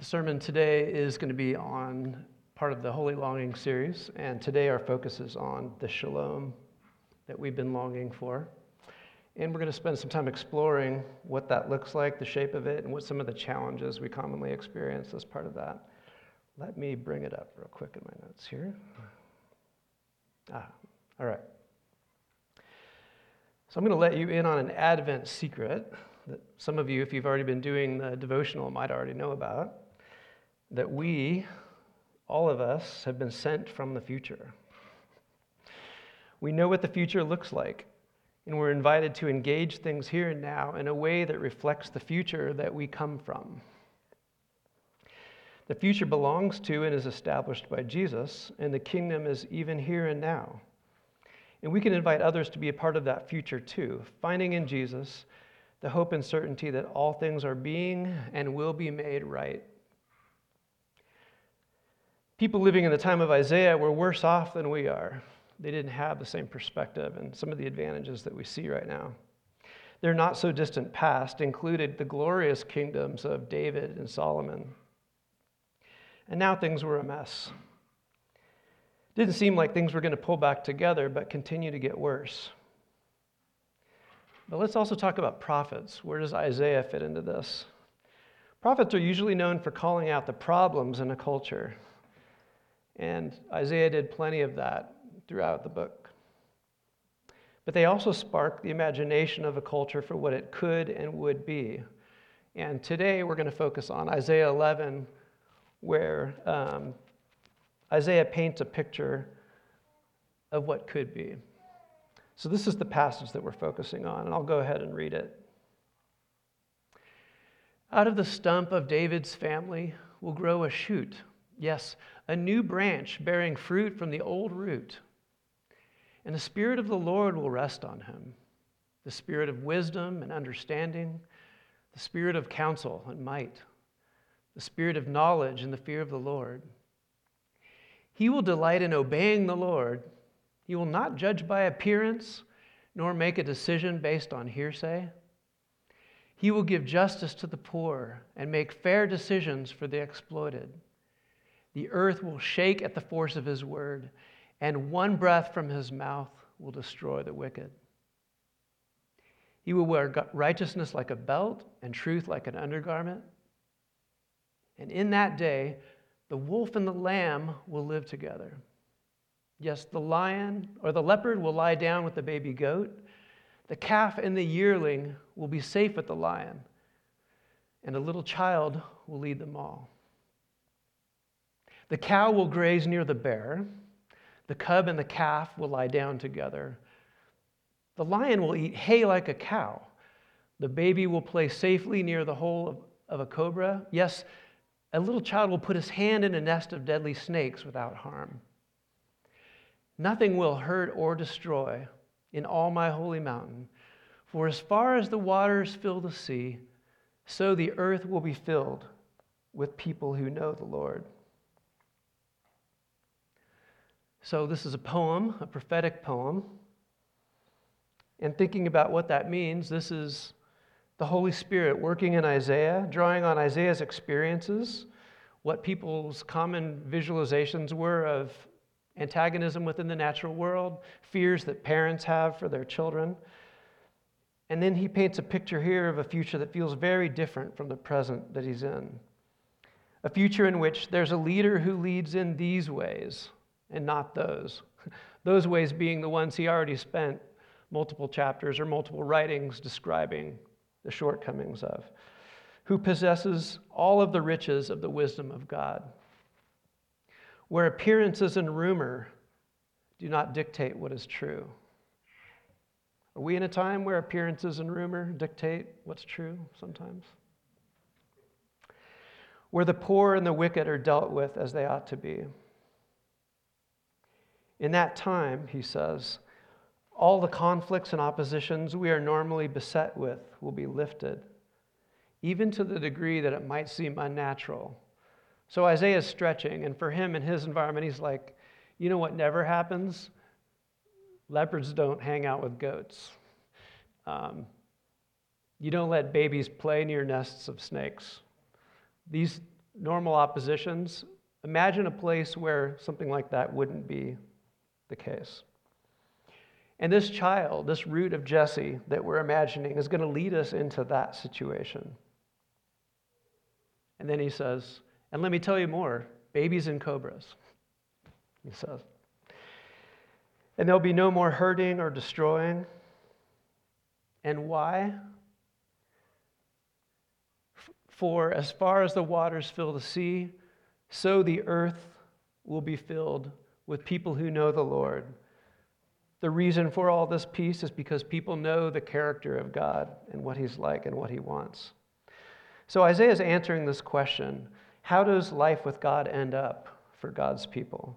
The sermon today is going to be on part of the Holy Longing series, and today our focus is on the shalom that we've been longing for. And we're going to spend some time exploring what that looks like, the shape of it, and what some of the challenges we commonly experience as part of that. Let me bring it up real quick in my notes here. Ah, all right. So I'm going to let you in on an Advent secret that some of you, if you've already been doing the devotional, might already know about. That we, all of us, have been sent from the future. We know what the future looks like, and we're invited to engage things here and now in a way that reflects the future that we come from. The future belongs to and is established by Jesus, and the kingdom is even here and now. And we can invite others to be a part of that future too, finding in Jesus the hope and certainty that all things are being and will be made right. People living in the time of Isaiah were worse off than we are. They didn't have the same perspective and some of the advantages that we see right now. Their not so distant past included the glorious kingdoms of David and Solomon. And now things were a mess. Didn't seem like things were going to pull back together, but continue to get worse. But let's also talk about prophets. Where does Isaiah fit into this? Prophets are usually known for calling out the problems in a culture. And Isaiah did plenty of that throughout the book. But they also spark the imagination of a culture for what it could and would be. And today we're going to focus on Isaiah 11, where um, Isaiah paints a picture of what could be. So, this is the passage that we're focusing on, and I'll go ahead and read it. Out of the stump of David's family will grow a shoot, yes, a new branch bearing fruit from the old root. And the Spirit of the Lord will rest on him the Spirit of wisdom and understanding, the Spirit of counsel and might, the Spirit of knowledge and the fear of the Lord he will delight in obeying the Lord. He will not judge by appearance, nor make a decision based on hearsay. He will give justice to the poor and make fair decisions for the exploited. The earth will shake at the force of his word, and one breath from his mouth will destroy the wicked. He will wear righteousness like a belt and truth like an undergarment. And in that day, the wolf and the lamb will live together. Yes, the lion or the leopard will lie down with the baby goat. The calf and the yearling will be safe with the lion, and a little child will lead them all. The cow will graze near the bear. The cub and the calf will lie down together. The lion will eat hay like a cow. The baby will play safely near the hole of, a cobra. Yes, a little child will put his hand in a nest of deadly snakes without harm. Nothing will hurt or destroy in all my holy mountain, for as far as the waters fill the sea, so the earth will be filled with people who know the Lord. So, this is a poem, a prophetic poem. And thinking about what that means, this is the Holy Spirit working in Isaiah, drawing on Isaiah's experiences, what people's common visualizations were of antagonism within the natural world, fears that parents have for their children. And then he paints a picture here of a future that feels very different from the present that he's in. A future in which there's a leader who leads in these ways and not those. Those ways being the ones he already spent multiple chapters or multiple writings describing the shortcomings of, who possesses all of the riches of the wisdom of God, where appearances and rumor do not dictate what is true. Are we in a time where appearances and rumor dictate what's true sometimes? Where the poor and the wicked are dealt with as they ought to be. In that time, he says, all the conflicts and oppositions we are normally beset with will be lifted, even to the degree that it might seem unnatural. So Isaiah is stretching, and for him in his environment, he's like, you know what never happens? Leopards don't hang out with goats. Um, you don't let babies play near nests of snakes. These normal oppositions, imagine a place where something like that wouldn't be the case. And this child, this root of Jesse that we're imagining, is going to lead us into that situation. And then he says, and let me tell you more babies and cobras, he says. And there'll be no more hurting or destroying. And why? For as far as the waters fill the sea, so the earth will be filled with people who know the Lord. The reason for all this peace is because people know the character of God and what He's like and what He wants. So Isaiah is answering this question How does life with God end up for God's people?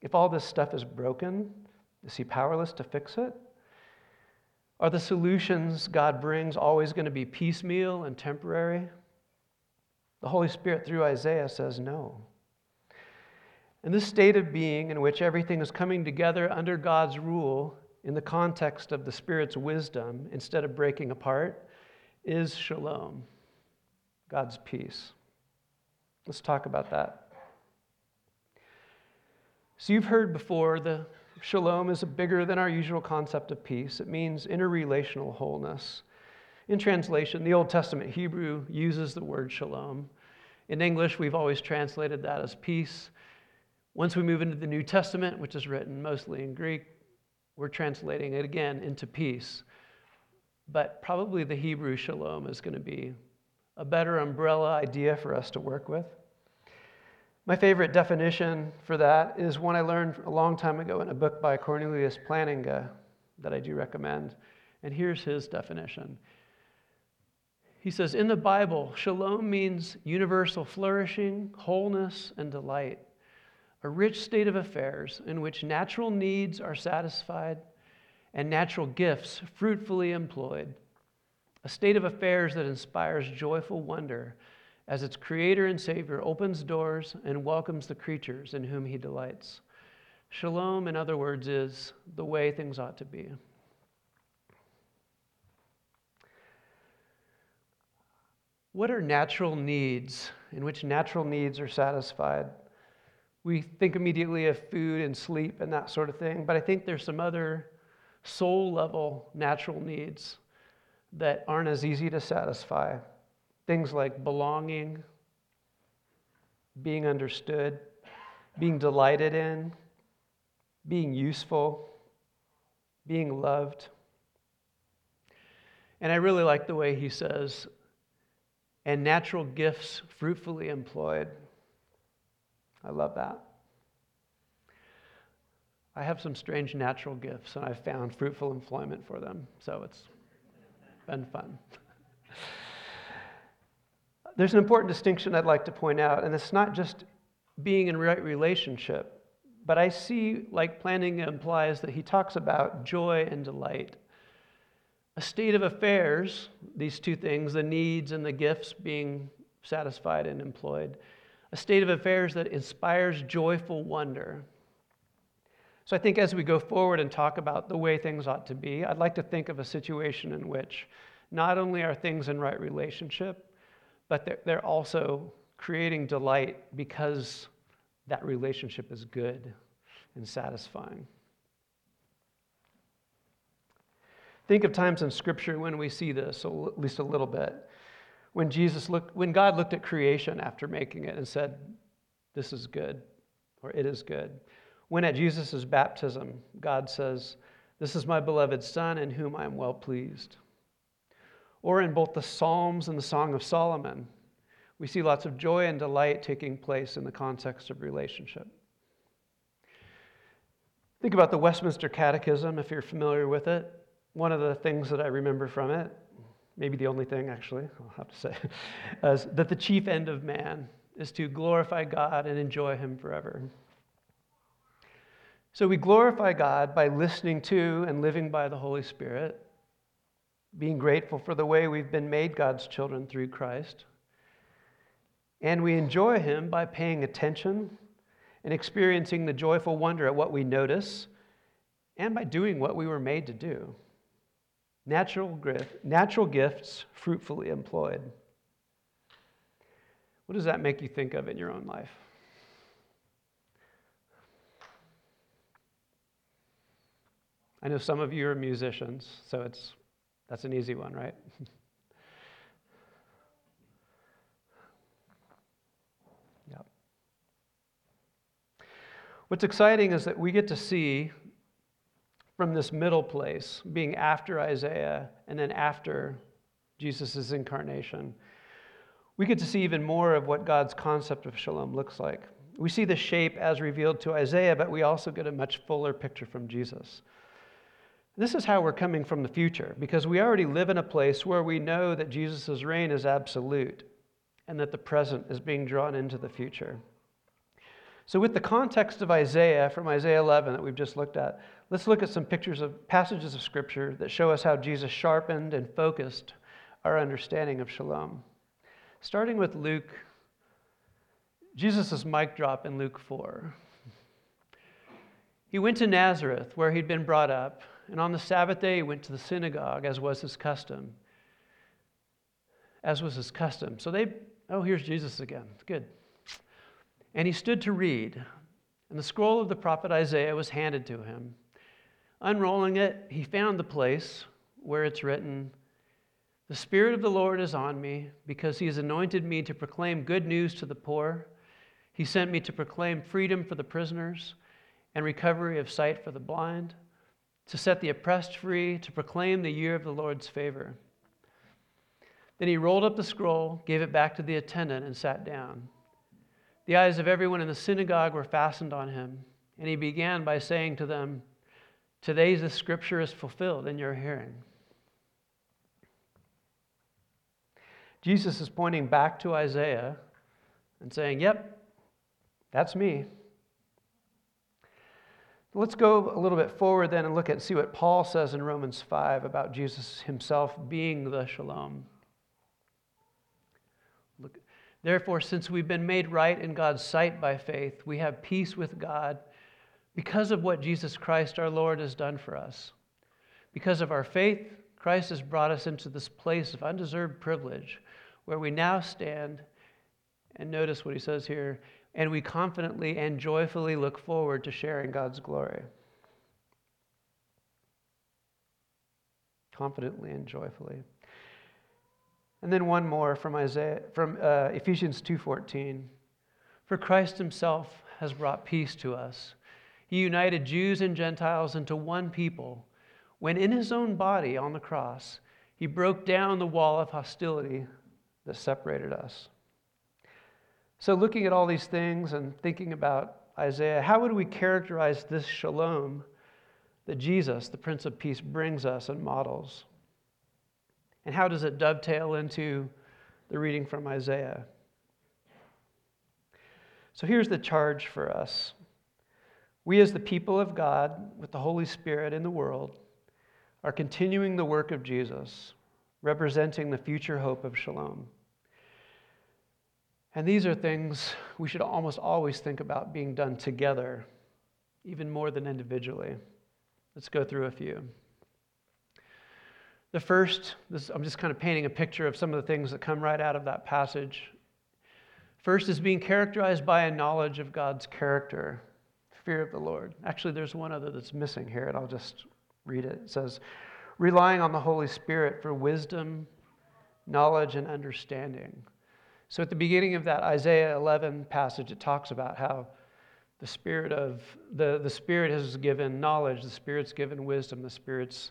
If all this stuff is broken, is He powerless to fix it? Are the solutions God brings always going to be piecemeal and temporary? The Holy Spirit, through Isaiah, says no. And this state of being in which everything is coming together under God's rule in the context of the Spirit's wisdom instead of breaking apart is shalom, God's peace. Let's talk about that. So, you've heard before the shalom is bigger than our usual concept of peace. It means interrelational wholeness. In translation, the Old Testament Hebrew uses the word shalom. In English, we've always translated that as peace. Once we move into the New Testament, which is written mostly in Greek, we're translating it again into peace. But probably the Hebrew shalom is going to be a better umbrella idea for us to work with. My favorite definition for that is one I learned a long time ago in a book by Cornelius Plantinga that I do recommend. And here's his definition. He says, In the Bible, shalom means universal flourishing, wholeness, and delight a rich state of affairs in which natural needs are satisfied and natural gifts fruitfully employed, a state of affairs that inspires joyful wonder as its creator and savior opens doors and welcomes the creatures in whom he delights. Shalom, in other words, is the way things ought to be. What are natural needs in which natural needs are satisfied? We think immediately of food and sleep and that sort of thing, but I think there's some other soul level natural needs that aren't as easy to satisfy. Things like belonging, being understood, being delighted in, being useful, being loved. And I really like the way he says, and natural gifts fruitfully employed. I love that. I have some strange natural gifts, and I've found fruitful employment for them, so it's been fun. There's an important distinction I'd like to point out, and it's not just being in right relationship, but I see, like Plantinga implies, that he talks about joy and delight. A state of affairs, these two things, the needs and the gifts being satisfied and employed, a state of affairs that inspires joyful wonder. So I think as we go forward and talk about the way things ought to be, I'd like to think of a situation in which not only are things in right relationship, but they're, they're also creating delight because that relationship is good and satisfying. Think of times in Scripture when we see this, at least a little bit when Jesus looked, when God looked at creation after making it and said, This is good, or it is good. When at Jesus' baptism, God says, This is my beloved Son in whom I am well pleased. Or in both the Psalms and the Song of Solomon, we see lots of joy and delight taking place in the context of relationship. Think about the Westminster Catechism, if you're familiar with it. One of the things that I remember from it maybe the only thing actually, I'll have to say, is that the chief end of man is to glorify God and enjoy Him forever. So we glorify God by listening to and living by the Holy Spirit, being grateful for the way we've been made God's children through Christ. And we enjoy Him by paying attention and experiencing the joyful wonder at what we notice and by doing what we were made to do natural, natural gifts fruitfully employed. What does that make you think of in your own life? I know some of you are musicians, so it's that's an easy one, right? yep. What's exciting is that we get to see from this middle place, being after Isaiah and then after Jesus' incarnation, we get to see even more of what God's concept of shalom looks like. We see the shape as revealed to Isaiah, but we also get a much fuller picture from Jesus. This is how we're coming from the future, because we already live in a place where we know that Jesus' reign is absolute and that the present is being drawn into the future. So, with the context of Isaiah from Isaiah 11 that we've just looked at, let's look at some pictures of passages of Scripture that show us how Jesus sharpened and focused our understanding of shalom. Starting with Luke, Jesus' mic drop in Luke 4. He went to Nazareth, where he'd been brought up, and on the Sabbath day he went to the synagogue, as was his custom. As was his custom. So they, oh, here's Jesus again. Good. And he stood to read, and the scroll of the prophet Isaiah was handed to him. Unrolling it, he found the place where it's written, The Spirit of the Lord is on me, because he has anointed me to proclaim good news to the poor. He sent me to proclaim freedom for the prisoners and recovery of sight for the blind, to set the oppressed free, to proclaim the year of the Lord's favor. Then he rolled up the scroll, gave it back to the attendant, and sat down. The eyes of everyone in the synagogue were fastened on him, and he began by saying to them, Today the scripture is fulfilled in your hearing. Jesus is pointing back to Isaiah and saying, Yep, that's me. Let's go a little bit forward then and look at see what Paul says in Romans 5 about Jesus himself being the shalom. Look, therefore, since we've been made right in God's sight by faith, we have peace with God because of what Jesus Christ our Lord has done for us. Because of our faith, Christ has brought us into this place of undeserved privilege where we now stand. And notice what he says here and we confidently and joyfully look forward to sharing God's glory. Confidently and joyfully. And then one more from Isaiah from uh, Ephesians 2:14. For Christ himself has brought peace to us. He united Jews and Gentiles into one people when in his own body on the cross he broke down the wall of hostility that separated us. So, looking at all these things and thinking about Isaiah, how would we characterize this shalom that Jesus, the Prince of Peace, brings us and models? And how does it dovetail into the reading from Isaiah? So, here's the charge for us. We, as the people of God, with the Holy Spirit in the world, are continuing the work of Jesus, representing the future hope of shalom. And these are things we should almost always think about being done together, even more than individually. Let's go through a few. The first, this, I'm just kind of painting a picture of some of the things that come right out of that passage. First is being characterized by a knowledge of God's character, fear of the Lord. Actually, there's one other that's missing here, and I'll just read it. It says, relying on the Holy Spirit for wisdom, knowledge, and understanding. So at the beginning of that Isaiah 11 passage, it talks about how the spirit of the, the spirit has given knowledge, the spirit's given wisdom, the spirit's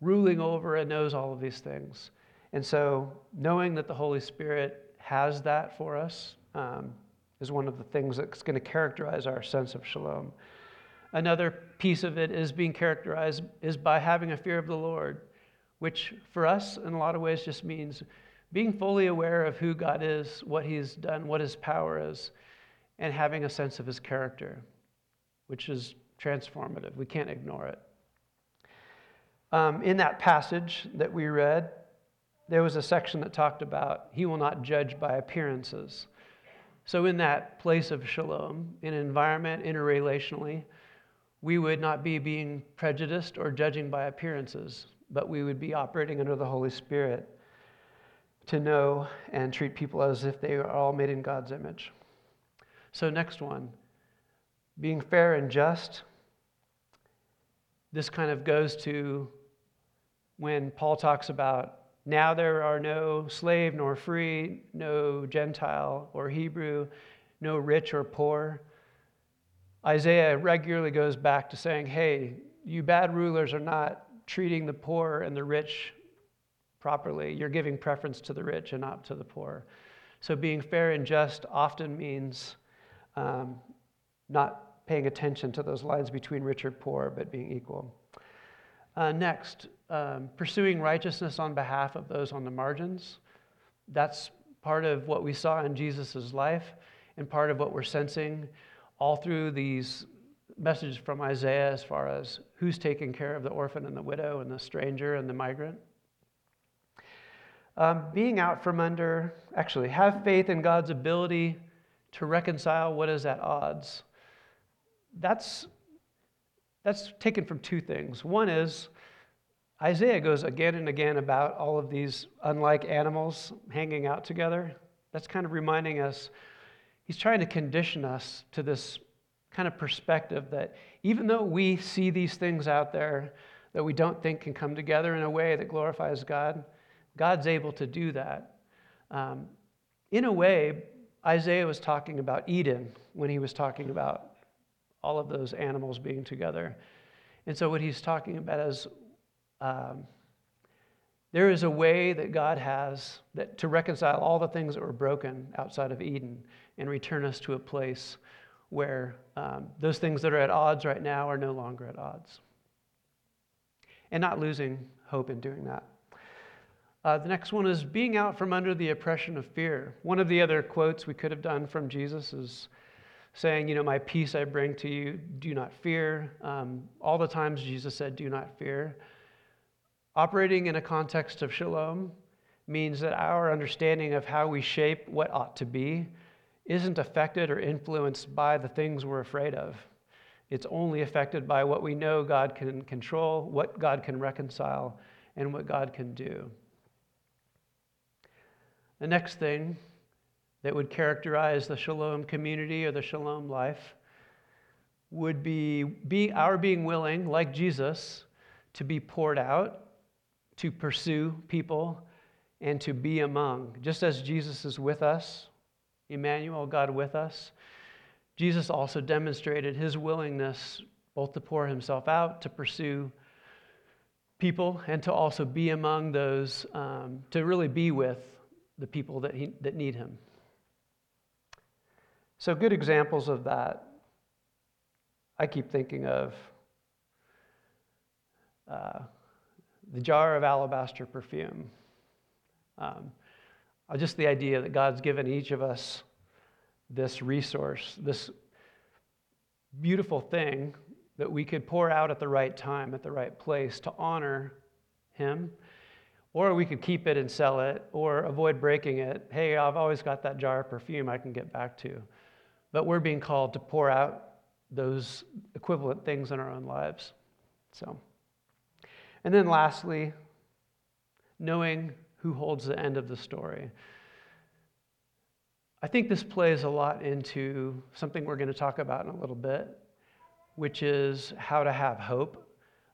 ruling over and knows all of these things. And so knowing that the Holy Spirit has that for us um, is one of the things that's going to characterize our sense of shalom. Another piece of it is being characterized is by having a fear of the Lord, which for us in a lot of ways just means being fully aware of who God is, what He's done, what His power is, and having a sense of His character, which is transformative. We can't ignore it. Um, in that passage that we read, there was a section that talked about He will not judge by appearances. So, in that place of shalom, in an environment, interrelationally, we would not be being prejudiced or judging by appearances, but we would be operating under the Holy Spirit to know and treat people as if they are all made in God's image. So, next one being fair and just. This kind of goes to when Paul talks about now there are no slave nor free, no Gentile or Hebrew, no rich or poor. Isaiah regularly goes back to saying, hey, you bad rulers are not treating the poor and the rich properly. You're giving preference to the rich and not to the poor. So being fair and just often means um, not paying attention to those lines between rich or poor, but being equal. Uh, next, um, pursuing righteousness on behalf of those on the margins. That's part of what we saw in Jesus' life and part of what we're sensing all through these messages from Isaiah as far as who's taking care of the orphan and the widow and the stranger and the migrant. Um, being out from under, actually, have faith in God's ability to reconcile what is at odds. That's, that's taken from two things. One is Isaiah goes again and again about all of these unlike animals hanging out together. That's kind of reminding us, he's trying to condition us to this kind of perspective that even though we see these things out there that we don't think can come together in a way that glorifies God, God's able to do that. Um, in a way, Isaiah was talking about Eden when he was talking about all of those animals being together. And so, what he's talking about is um, there is a way that God has that to reconcile all the things that were broken outside of Eden and return us to a place where um, those things that are at odds right now are no longer at odds. And not losing hope in doing that. Uh, the next one is being out from under the oppression of fear. One of the other quotes we could have done from Jesus is saying, You know, my peace I bring to you, do not fear. Um, all the times Jesus said, Do not fear. Operating in a context of shalom means that our understanding of how we shape what ought to be isn't affected or influenced by the things we're afraid of. It's only affected by what we know God can control, what God can reconcile, and what God can do. The next thing that would characterize the shalom community or the shalom life would be, be our being willing, like Jesus, to be poured out to pursue people and to be among. Just as Jesus is with us, Emmanuel, God with us, Jesus also demonstrated his willingness both to pour himself out, to pursue people, and to also be among those, um, to really be with the people that, he, that need him. So, good examples of that, I keep thinking of uh, the jar of alabaster perfume. Um, uh, just the idea that God's given each of us this resource, this beautiful thing that we could pour out at the right time, at the right place to honor Him. Or we could keep it and sell it or avoid breaking it. Hey, I've always got that jar of perfume I can get back to. But we're being called to pour out those equivalent things in our own lives. So. And then lastly, knowing who holds the end of the story. I think this plays a lot into something we're going to talk about in a little bit, which is how to have hope,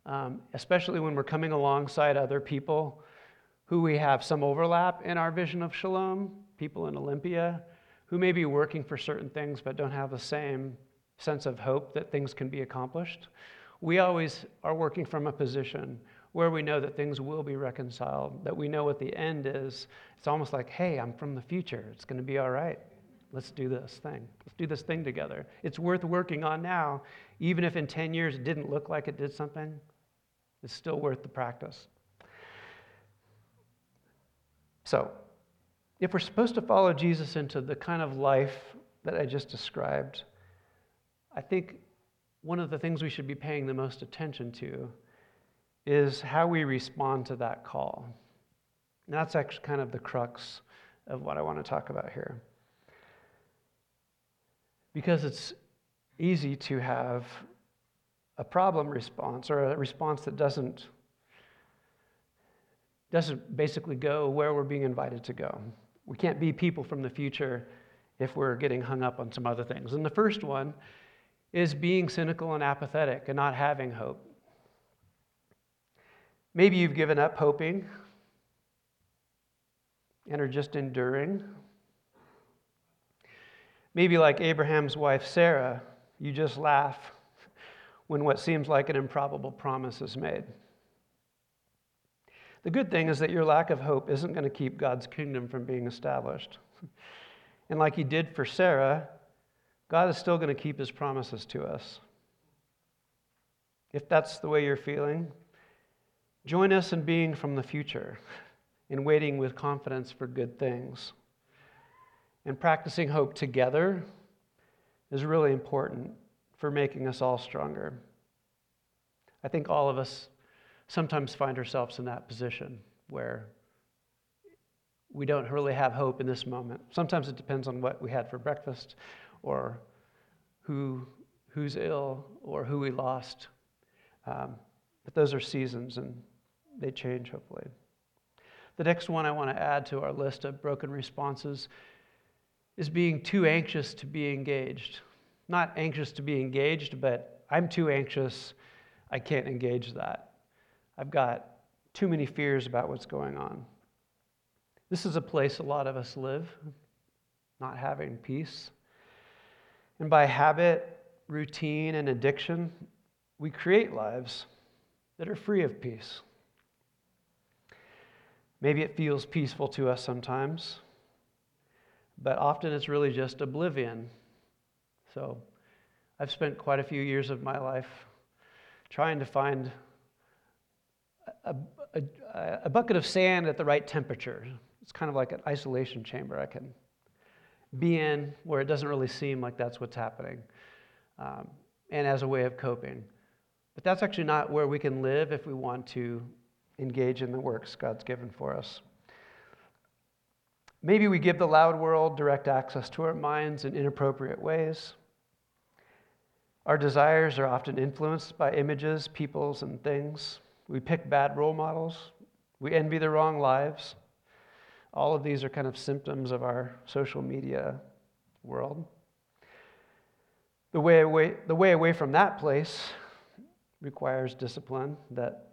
um, especially when we're coming alongside other people who we have some overlap in our vision of shalom, people in Olympia who may be working for certain things but don't have the same sense of hope that things can be accomplished. We always are working from a position where we know that things will be reconciled, that we know what the end is. It's almost like, hey, I'm from the future. It's going to be all right. Let's do this thing. Let's do this thing together. It's worth working on now, even if in 10 years it didn't look like it did something. It's still worth the practice. So, if we're supposed to follow Jesus into the kind of life that I just described, I think one of the things we should be paying the most attention to is how we respond to that call. And that's actually kind of the crux of what I want to talk about here. Because it's easy to have a problem response or a response that doesn't doesn't basically go where we're being invited to go. We can't be people from the future if we're getting hung up on some other things. And the first one is being cynical and apathetic and not having hope. Maybe you've given up hoping and are just enduring. Maybe, like Abraham's wife Sarah, you just laugh when what seems like an improbable promise is made. The good thing is that your lack of hope isn't going to keep God's kingdom from being established. And like he did for Sarah, God is still going to keep his promises to us. If that's the way you're feeling, join us in being from the future, in waiting with confidence for good things. And practicing hope together is really important for making us all stronger. I think all of us sometimes find ourselves in that position where we don't really have hope in this moment. Sometimes it depends on what we had for breakfast or who, who's ill or who we lost. Um, but those are seasons and they change, hopefully. The next one I want to add to our list of broken responses is being too anxious to be engaged. Not anxious to be engaged, but I'm too anxious, I can't engage that. I've got too many fears about what's going on. This is a place a lot of us live, not having peace. And by habit, routine, and addiction, we create lives that are free of peace. Maybe it feels peaceful to us sometimes, but often it's really just oblivion. So I've spent quite a few years of my life trying to find a, a, a, bucket of sand at the right temperature. It's kind of like an isolation chamber I can be in where it doesn't really seem like that's what's happening, um, and as a way of coping. But that's actually not where we can live if we want to engage in the works God's given for us. Maybe we give the loud world direct access to our minds in inappropriate ways. Our desires are often influenced by images, peoples, and things. We pick bad role models. We envy the wrong lives. All of these are kind of symptoms of our social media world. The way away, the way away from that place requires discipline that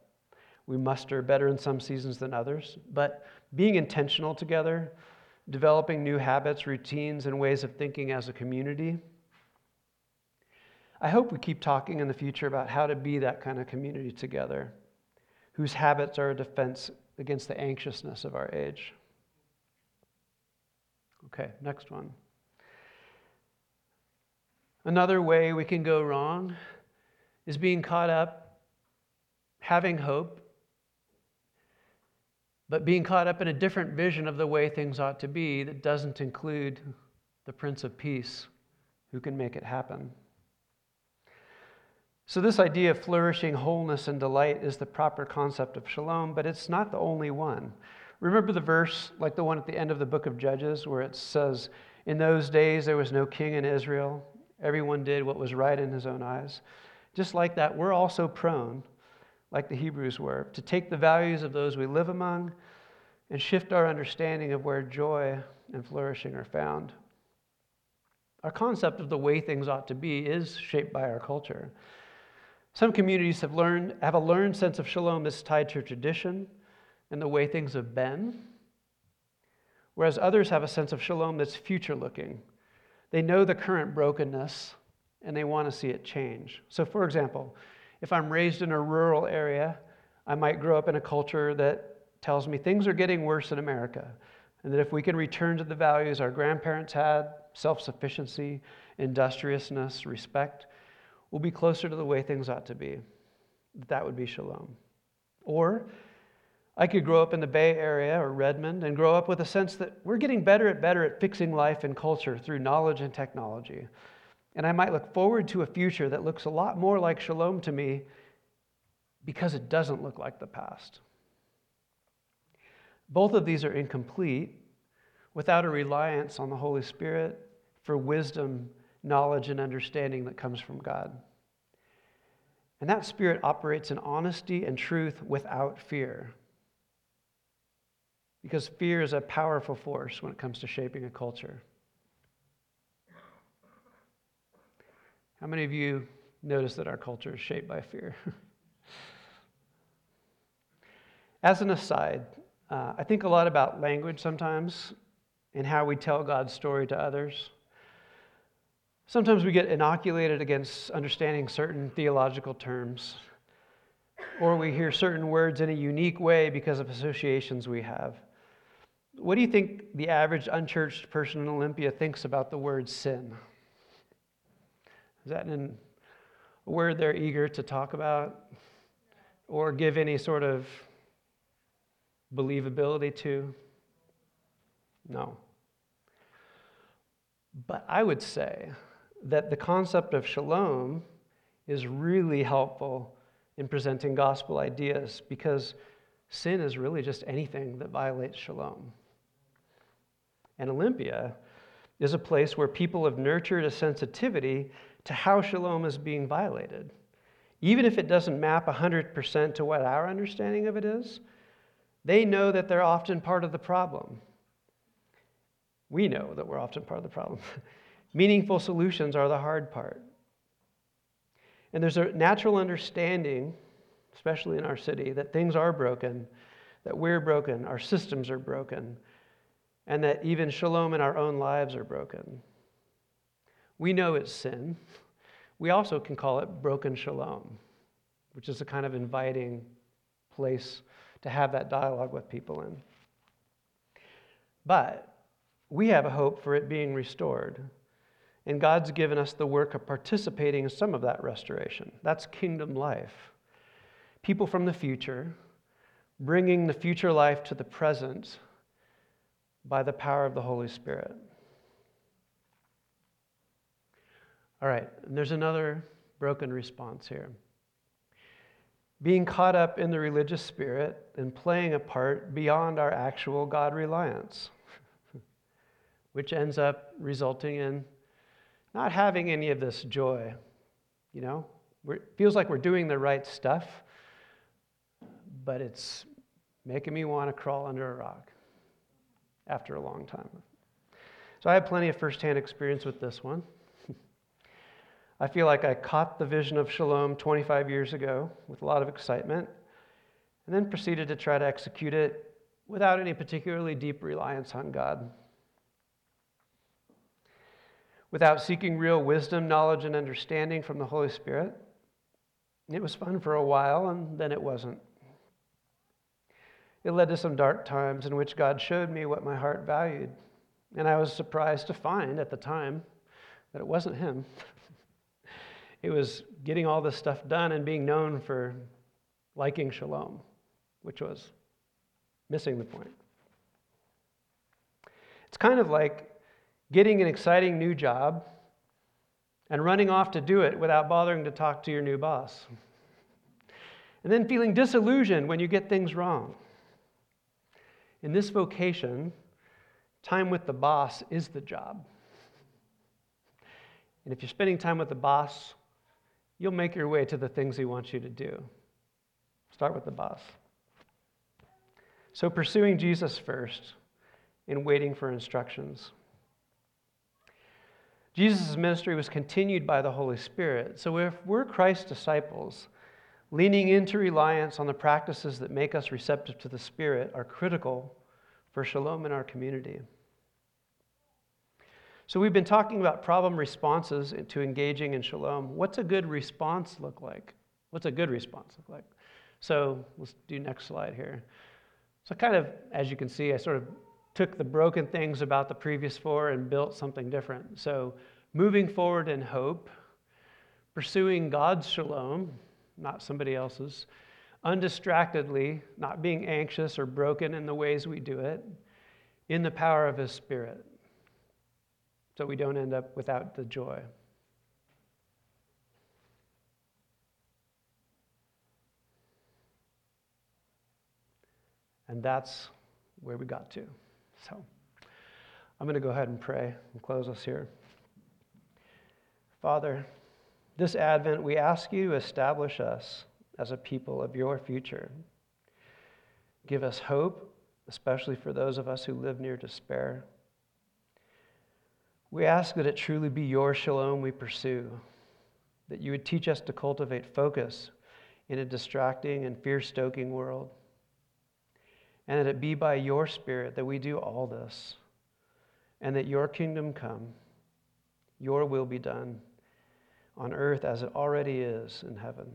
we muster better in some seasons than others. But being intentional together, developing new habits, routines, and ways of thinking as a community. I hope we keep talking in the future about how to be that kind of community together whose habits are a defense against the anxiousness of our age. Okay, next one. Another way we can go wrong is being caught up, having hope, but being caught up in a different vision of the way things ought to be that doesn't include the Prince of Peace who can make it happen. So, this idea of flourishing, wholeness, and delight is the proper concept of shalom, but it's not the only one. Remember the verse, like the one at the end of the book of Judges, where it says, In those days there was no king in Israel. Everyone did what was right in his own eyes. Just like that, we're also prone, like the Hebrews were, to take the values of those we live among and shift our understanding of where joy and flourishing are found. Our concept of the way things ought to be is shaped by our culture. Some communities have, learned, have a learned sense of shalom that's tied to tradition and the way things have been, whereas others have a sense of shalom that's future looking. They know the current brokenness and they want to see it change. So, for example, if I'm raised in a rural area, I might grow up in a culture that tells me things are getting worse in America, and that if we can return to the values our grandparents had self sufficiency, industriousness, respect we'll be closer to the way things ought to be. That would be shalom. Or I could grow up in the Bay Area or Redmond and grow up with a sense that we're getting better and better at fixing life and culture through knowledge and technology. And I might look forward to a future that looks a lot more like shalom to me because it doesn't look like the past. Both of these are incomplete without a reliance on the Holy Spirit for wisdom knowledge and understanding that comes from God. And that spirit operates in honesty and truth without fear. because fear is a powerful force when it comes to shaping a culture. How many of you notice that our culture is shaped by fear? As an aside, uh, I think a lot about language sometimes and how we tell God's story to others. Sometimes we get inoculated against understanding certain theological terms, or we hear certain words in a unique way because of associations we have. What do you think the average unchurched person in Olympia thinks about the word sin? Is that in a word they're eager to talk about or give any sort of believability to? No. But I would say that the concept of shalom is really helpful in presenting gospel ideas because sin is really just anything that violates shalom. And Olympia is a place where people have nurtured a sensitivity to how shalom is being violated. Even if it doesn't map 100% to what our understanding of it is, they know that they're often part of the problem. We know that we're often part of the problem. Meaningful solutions are the hard part. And there's a natural understanding, especially in our city, that things are broken, that we're broken, our systems are broken, and that even shalom in our own lives are broken. We know it's sin. We also can call it broken shalom, which is a kind of inviting place to have that dialogue with people in. But we have a hope for it being restored. And God's given us the work of participating in some of that restoration. That's kingdom life. People from the future bringing the future life to the present by the power of the Holy Spirit. All right, and there's another broken response here being caught up in the religious spirit and playing a part beyond our actual God reliance, which ends up resulting in not having any of this joy. You know, it feels like we're doing the right stuff, but it's making me want to crawl under a rock after a long time. So I have plenty of firsthand experience with this one. I feel like I caught the vision of shalom 25 years ago with a lot of excitement and then proceeded to try to execute it without any particularly deep reliance on God. Without seeking real wisdom, knowledge, and understanding from the Holy Spirit. It was fun for a while, and then it wasn't. It led to some dark times in which God showed me what my heart valued. And I was surprised to find at the time that it wasn't Him. It was getting all this stuff done and being known for liking shalom, which was missing the point. It's kind of like getting an exciting new job and running off to do it without bothering to talk to your new boss. And then feeling disillusioned when you get things wrong. In this vocation, time with the boss is the job. And if you're spending time with the boss you'll make your way to the things He wants you to do. Start with the boss. So, pursuing Jesus first and waiting for instructions. Jesus' ministry was continued by the Holy Spirit. So, if we're Christ's disciples, leaning into reliance on the practices that make us receptive to the Spirit are critical for shalom in our community. So, we've been talking about problem responses to engaging in shalom. What's a good response look like? What's a good response look like? So, let's do next slide here. So, kind of, as you can see, I sort of took the broken things about the previous four and built something different. So, moving forward in hope, pursuing God's shalom, not somebody else's, undistractedly, not being anxious or broken in the ways we do it, in the power of His Spirit so we don't end up without the joy. And that's where we got to. So I'm going to go ahead and pray and close us here. Father, this Advent, we ask you to establish us as a people of your future. Give us hope especially for those of us who live near despair. We ask that it truly be your shalom we pursue, that you would teach us to cultivate focus in a distracting and fear stoking world, and that it be by your Spirit that we do all this, and that your kingdom come, your will be done on earth as it already is in heaven.